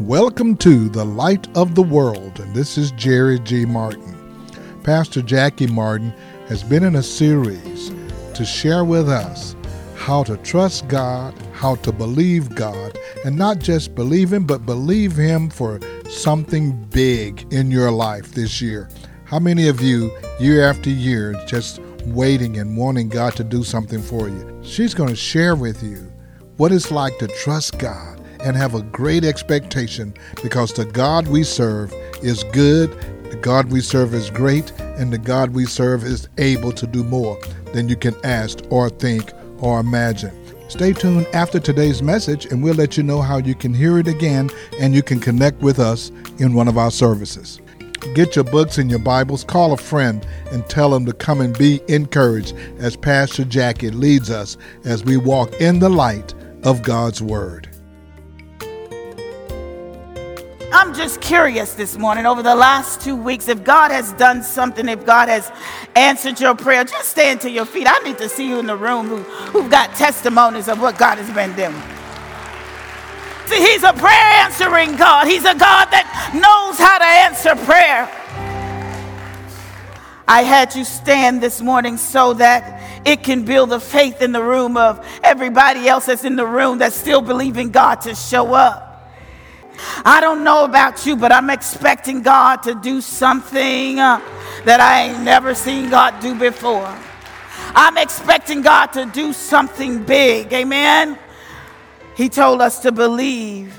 Welcome to the Light of the World, and this is Jerry G. Martin. Pastor Jackie Martin has been in a series to share with us how to trust God, how to believe God, and not just believe Him, but believe Him for something big in your life this year. How many of you, year after year, just waiting and wanting God to do something for you? She's going to share with you what it's like to trust God and have a great expectation because the God we serve is good, the God we serve is great, and the God we serve is able to do more than you can ask or think or imagine. Stay tuned after today's message, and we'll let you know how you can hear it again and you can connect with us in one of our services. Get your books and your Bibles, call a friend, and tell them to come and be encouraged as Pastor Jackie leads us as we walk in the light of God's Word. Just curious this morning over the last two weeks if God has done something, if God has answered your prayer, just stand to your feet. I need to see you in the room who, who've got testimonies of what God has been doing. See, He's a prayer answering God, He's a God that knows how to answer prayer. I had you stand this morning so that it can build the faith in the room of everybody else that's in the room that's still believing God to show up. I don't know about you, but I'm expecting God to do something uh, that I ain't never seen God do before. I'm expecting God to do something big. Amen. He told us to believe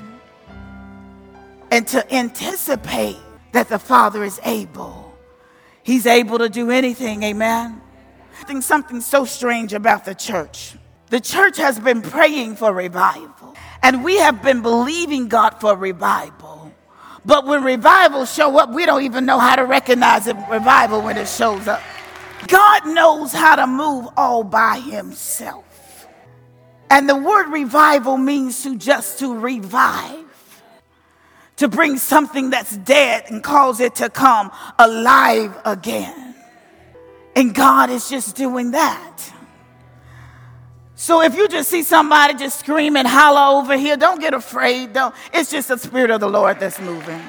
and to anticipate that the Father is able. He's able to do anything. Amen. Think something so strange about the church. The church has been praying for revival. And we have been believing God for revival. But when revival show up, we don't even know how to recognize a revival when it shows up. God knows how to move all by himself. And the word revival means to just to revive, to bring something that's dead and cause it to come alive again. And God is just doing that. So if you just see somebody just screaming, holler over here, don't get afraid. Don't. It's just the Spirit of the Lord that's moving.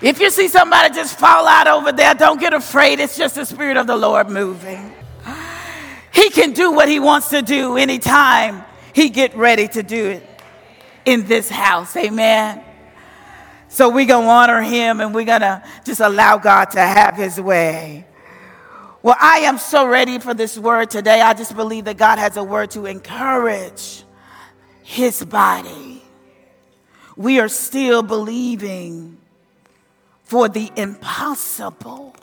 If you see somebody just fall out over there, don't get afraid. It's just the Spirit of the Lord moving. He can do what he wants to do anytime he get ready to do it in this house. Amen. So we're going to honor him and we're going to just allow God to have his way. Well, I am so ready for this word today. I just believe that God has a word to encourage his body. We are still believing for the impossible.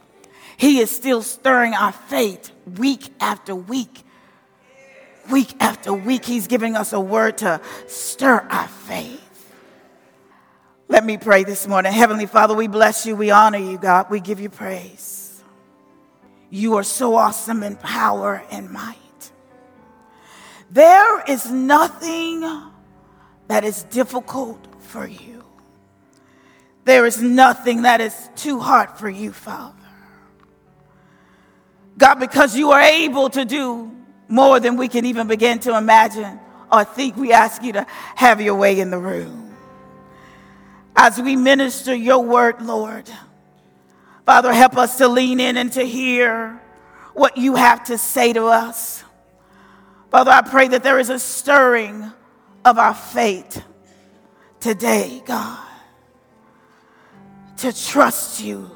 He is still stirring our faith week after week. Week after week, He's giving us a word to stir our faith. Let me pray this morning. Heavenly Father, we bless you. We honor you, God. We give you praise. You are so awesome in power and might. There is nothing that is difficult for you. There is nothing that is too hard for you, Father. God, because you are able to do more than we can even begin to imagine or think, we ask you to have your way in the room. As we minister your word, Lord, Father, help us to lean in and to hear what you have to say to us. Father, I pray that there is a stirring of our faith today, God, to trust you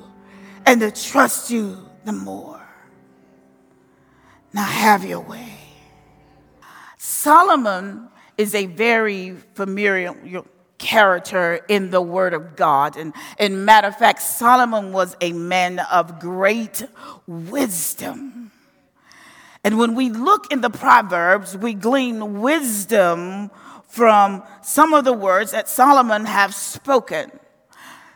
and to trust you the more. Now have your way. Solomon is a very familiar character in the Word of God. And, and matter of fact, Solomon was a man of great wisdom. And when we look in the Proverbs, we glean wisdom from some of the words that Solomon have spoken.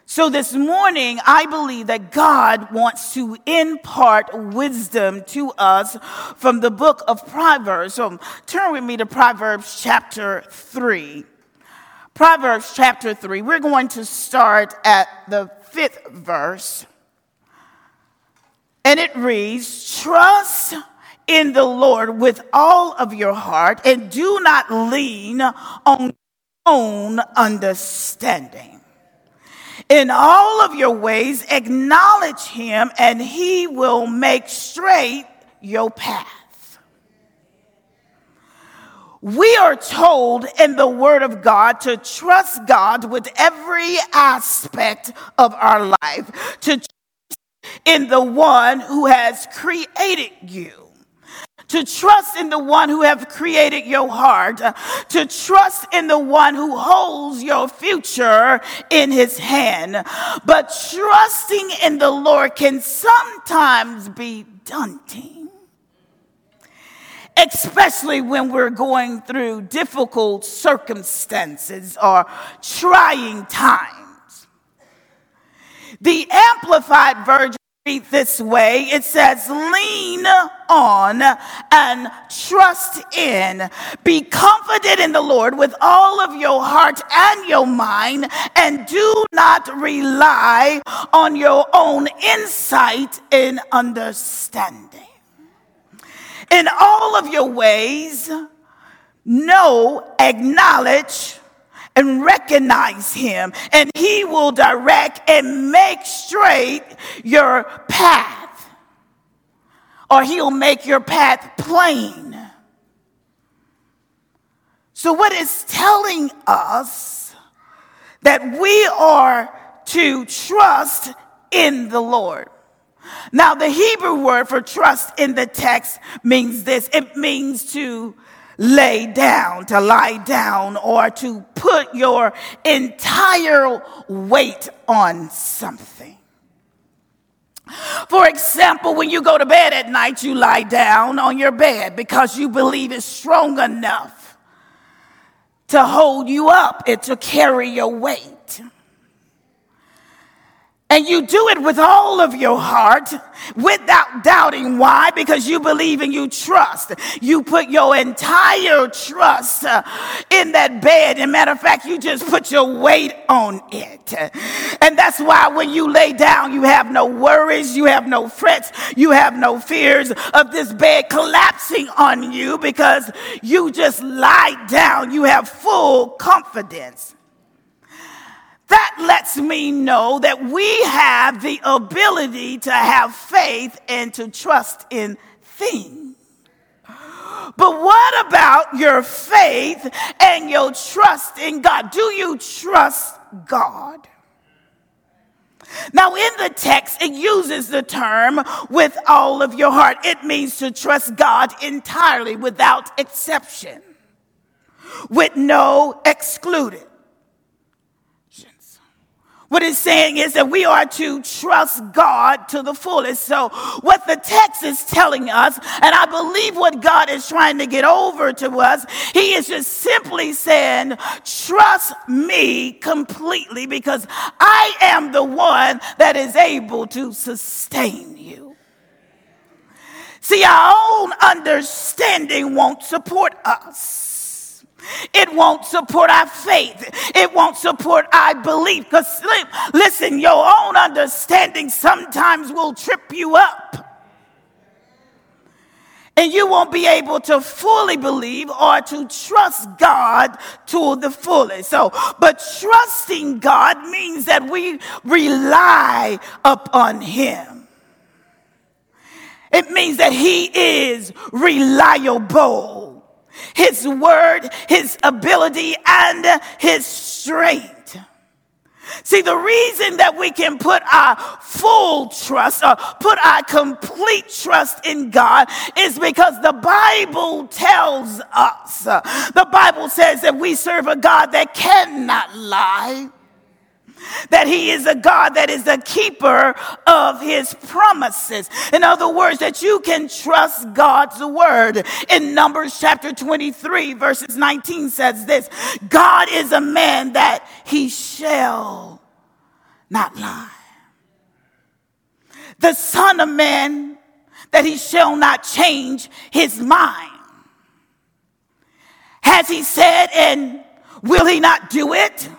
So this morning, I believe that God wants to impart wisdom to us from the book of Proverbs. So turn with me to Proverbs chapter 3. Proverbs chapter 3. We're going to start at the fifth verse. And it reads Trust in the Lord with all of your heart and do not lean on your own understanding. In all of your ways, acknowledge him, and he will make straight your path. We are told in the Word of God to trust God with every aspect of our life, to trust in the one who has created you to trust in the one who have created your heart, to trust in the one who holds your future in his hand. But trusting in the Lord can sometimes be daunting. Especially when we're going through difficult circumstances or trying times. The Amplified Version read this way it says, lean on and trust in. Be confident in the Lord with all of your heart and your mind, and do not rely on your own insight and understanding. In all of your ways, know, acknowledge, and recognize him, and he will direct and make straight your path, or he'll make your path plain. So, what is telling us that we are to trust in the Lord. Now, the Hebrew word for trust in the text means this it means to lay down, to lie down, or to put your entire weight on something. For example, when you go to bed at night, you lie down on your bed because you believe it's strong enough to hold you up and to carry your weight. And you do it with all of your heart without doubting. Why? Because you believe and you trust. You put your entire trust uh, in that bed. And matter of fact, you just put your weight on it. And that's why when you lay down, you have no worries, you have no frets, you have no fears of this bed collapsing on you because you just lie down. You have full confidence. That lets me know that we have the ability to have faith and to trust in things. But what about your faith and your trust in God? Do you trust God? Now, in the text, it uses the term with all of your heart. It means to trust God entirely without exception, with no excluded. What it's saying is that we are to trust God to the fullest. So, what the text is telling us, and I believe what God is trying to get over to us, He is just simply saying, Trust me completely because I am the one that is able to sustain you. See, our own understanding won't support us. It won't support our faith. It won't support our belief. Because listen, your own understanding sometimes will trip you up. And you won't be able to fully believe or to trust God to the fullest. So, but trusting God means that we rely upon Him. It means that He is reliable his word, his ability, and his strength. See, the reason that we can put our full trust or put our complete trust in God is because the Bible tells us, uh, the Bible says that we serve a God that cannot lie that he is a God that is a keeper of his promises. In other words, that you can trust God's word. In Numbers chapter 23, verses 19 says this God is a man that he shall not lie. The Son of Man that he shall not change his mind. Has he said, and will he not do it?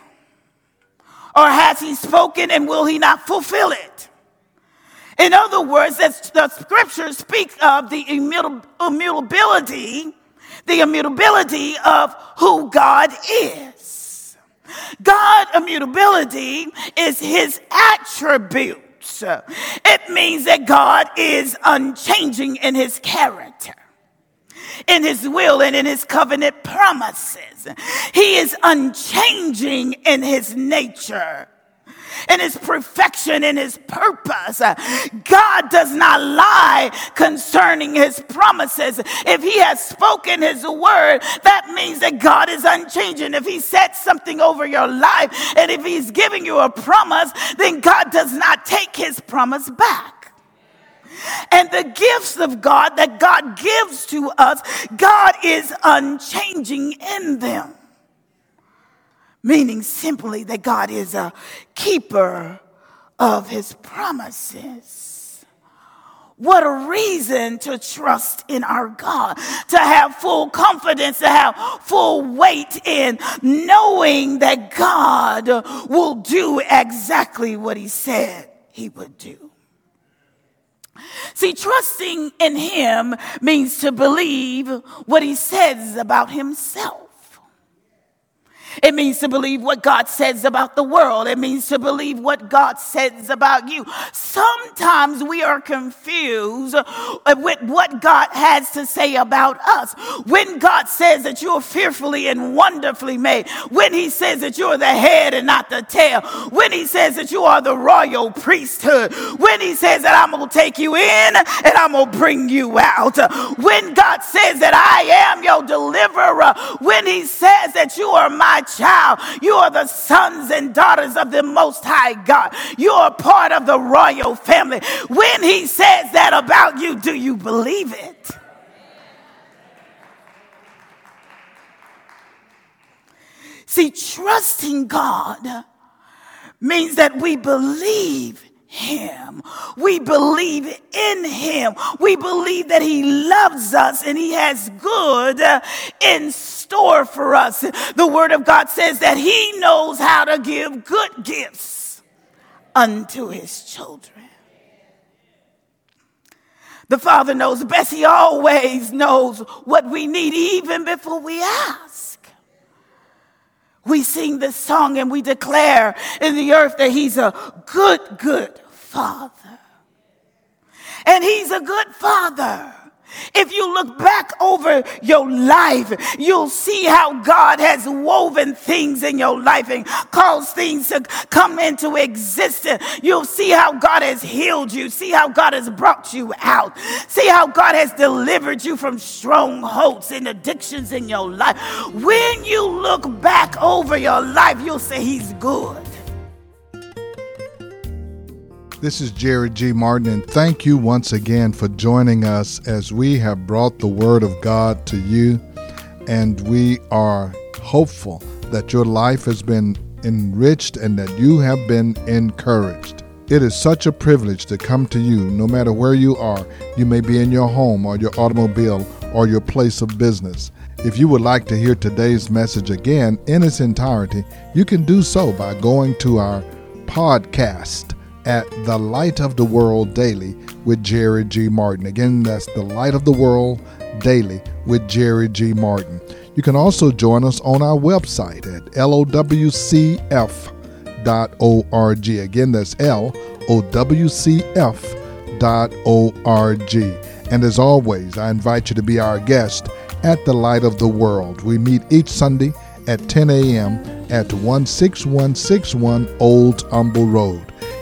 Or has he spoken and will he not fulfill it? In other words, the scriptures speak of the immutability, the immutability of who God is. God immutability is his attributes. It means that God is unchanging in his character in his will and in his covenant promises. He is unchanging in his nature in his perfection in his purpose. God does not lie concerning his promises. If he has spoken his word, that means that God is unchanging. If he said something over your life and if he's giving you a promise, then God does not take his promise back. And the gifts of God that God gives to us, God is unchanging in them meaning simply that God is a keeper of his promises. What a reason to trust in our God, to have full confidence, to have full weight in knowing that God will do exactly what he said he would do. See, trusting in him means to believe what he says about himself. It means to believe what God says about the world. It means to believe what God says about you. Sometimes we are confused with what God has to say about us. When God says that you're fearfully and wonderfully made, when He says that you're the head and not the tail, when He says that you are the royal priesthood, when He says that I'm going to take you in and I'm going to bring you out, when God says that I am your deliverer, when He says that you are my child. You are the sons and daughters of the Most High God. You are part of the royal family. When He says that about you, do you believe it? See, trusting God means that we believe him. We believe in him. We believe that he loves us and he has good in store for us. The word of God says that he knows how to give good gifts unto his children. The Father knows best. He always knows what we need even before we ask. We sing this song and we declare in the earth that He's a good, good Father. And He's a good Father. If you look back over your life, you'll see how God has woven things in your life and caused things to come into existence. You'll see how God has healed you, see how God has brought you out, see how God has delivered you from strongholds and addictions in your life. When you look back over your life, you'll say, He's good. This is Jerry G. Martin, and thank you once again for joining us as we have brought the Word of God to you. And we are hopeful that your life has been enriched and that you have been encouraged. It is such a privilege to come to you no matter where you are. You may be in your home or your automobile or your place of business. If you would like to hear today's message again in its entirety, you can do so by going to our podcast at The Light of the World Daily with Jerry G. Martin. Again, that's The Light of the World Daily with Jerry G. Martin. You can also join us on our website at lowcf.org. Again, that's lowcf.org. And as always, I invite you to be our guest at the Light of the World. We meet each Sunday at 10 a.m. at 16161 Old Humble Road.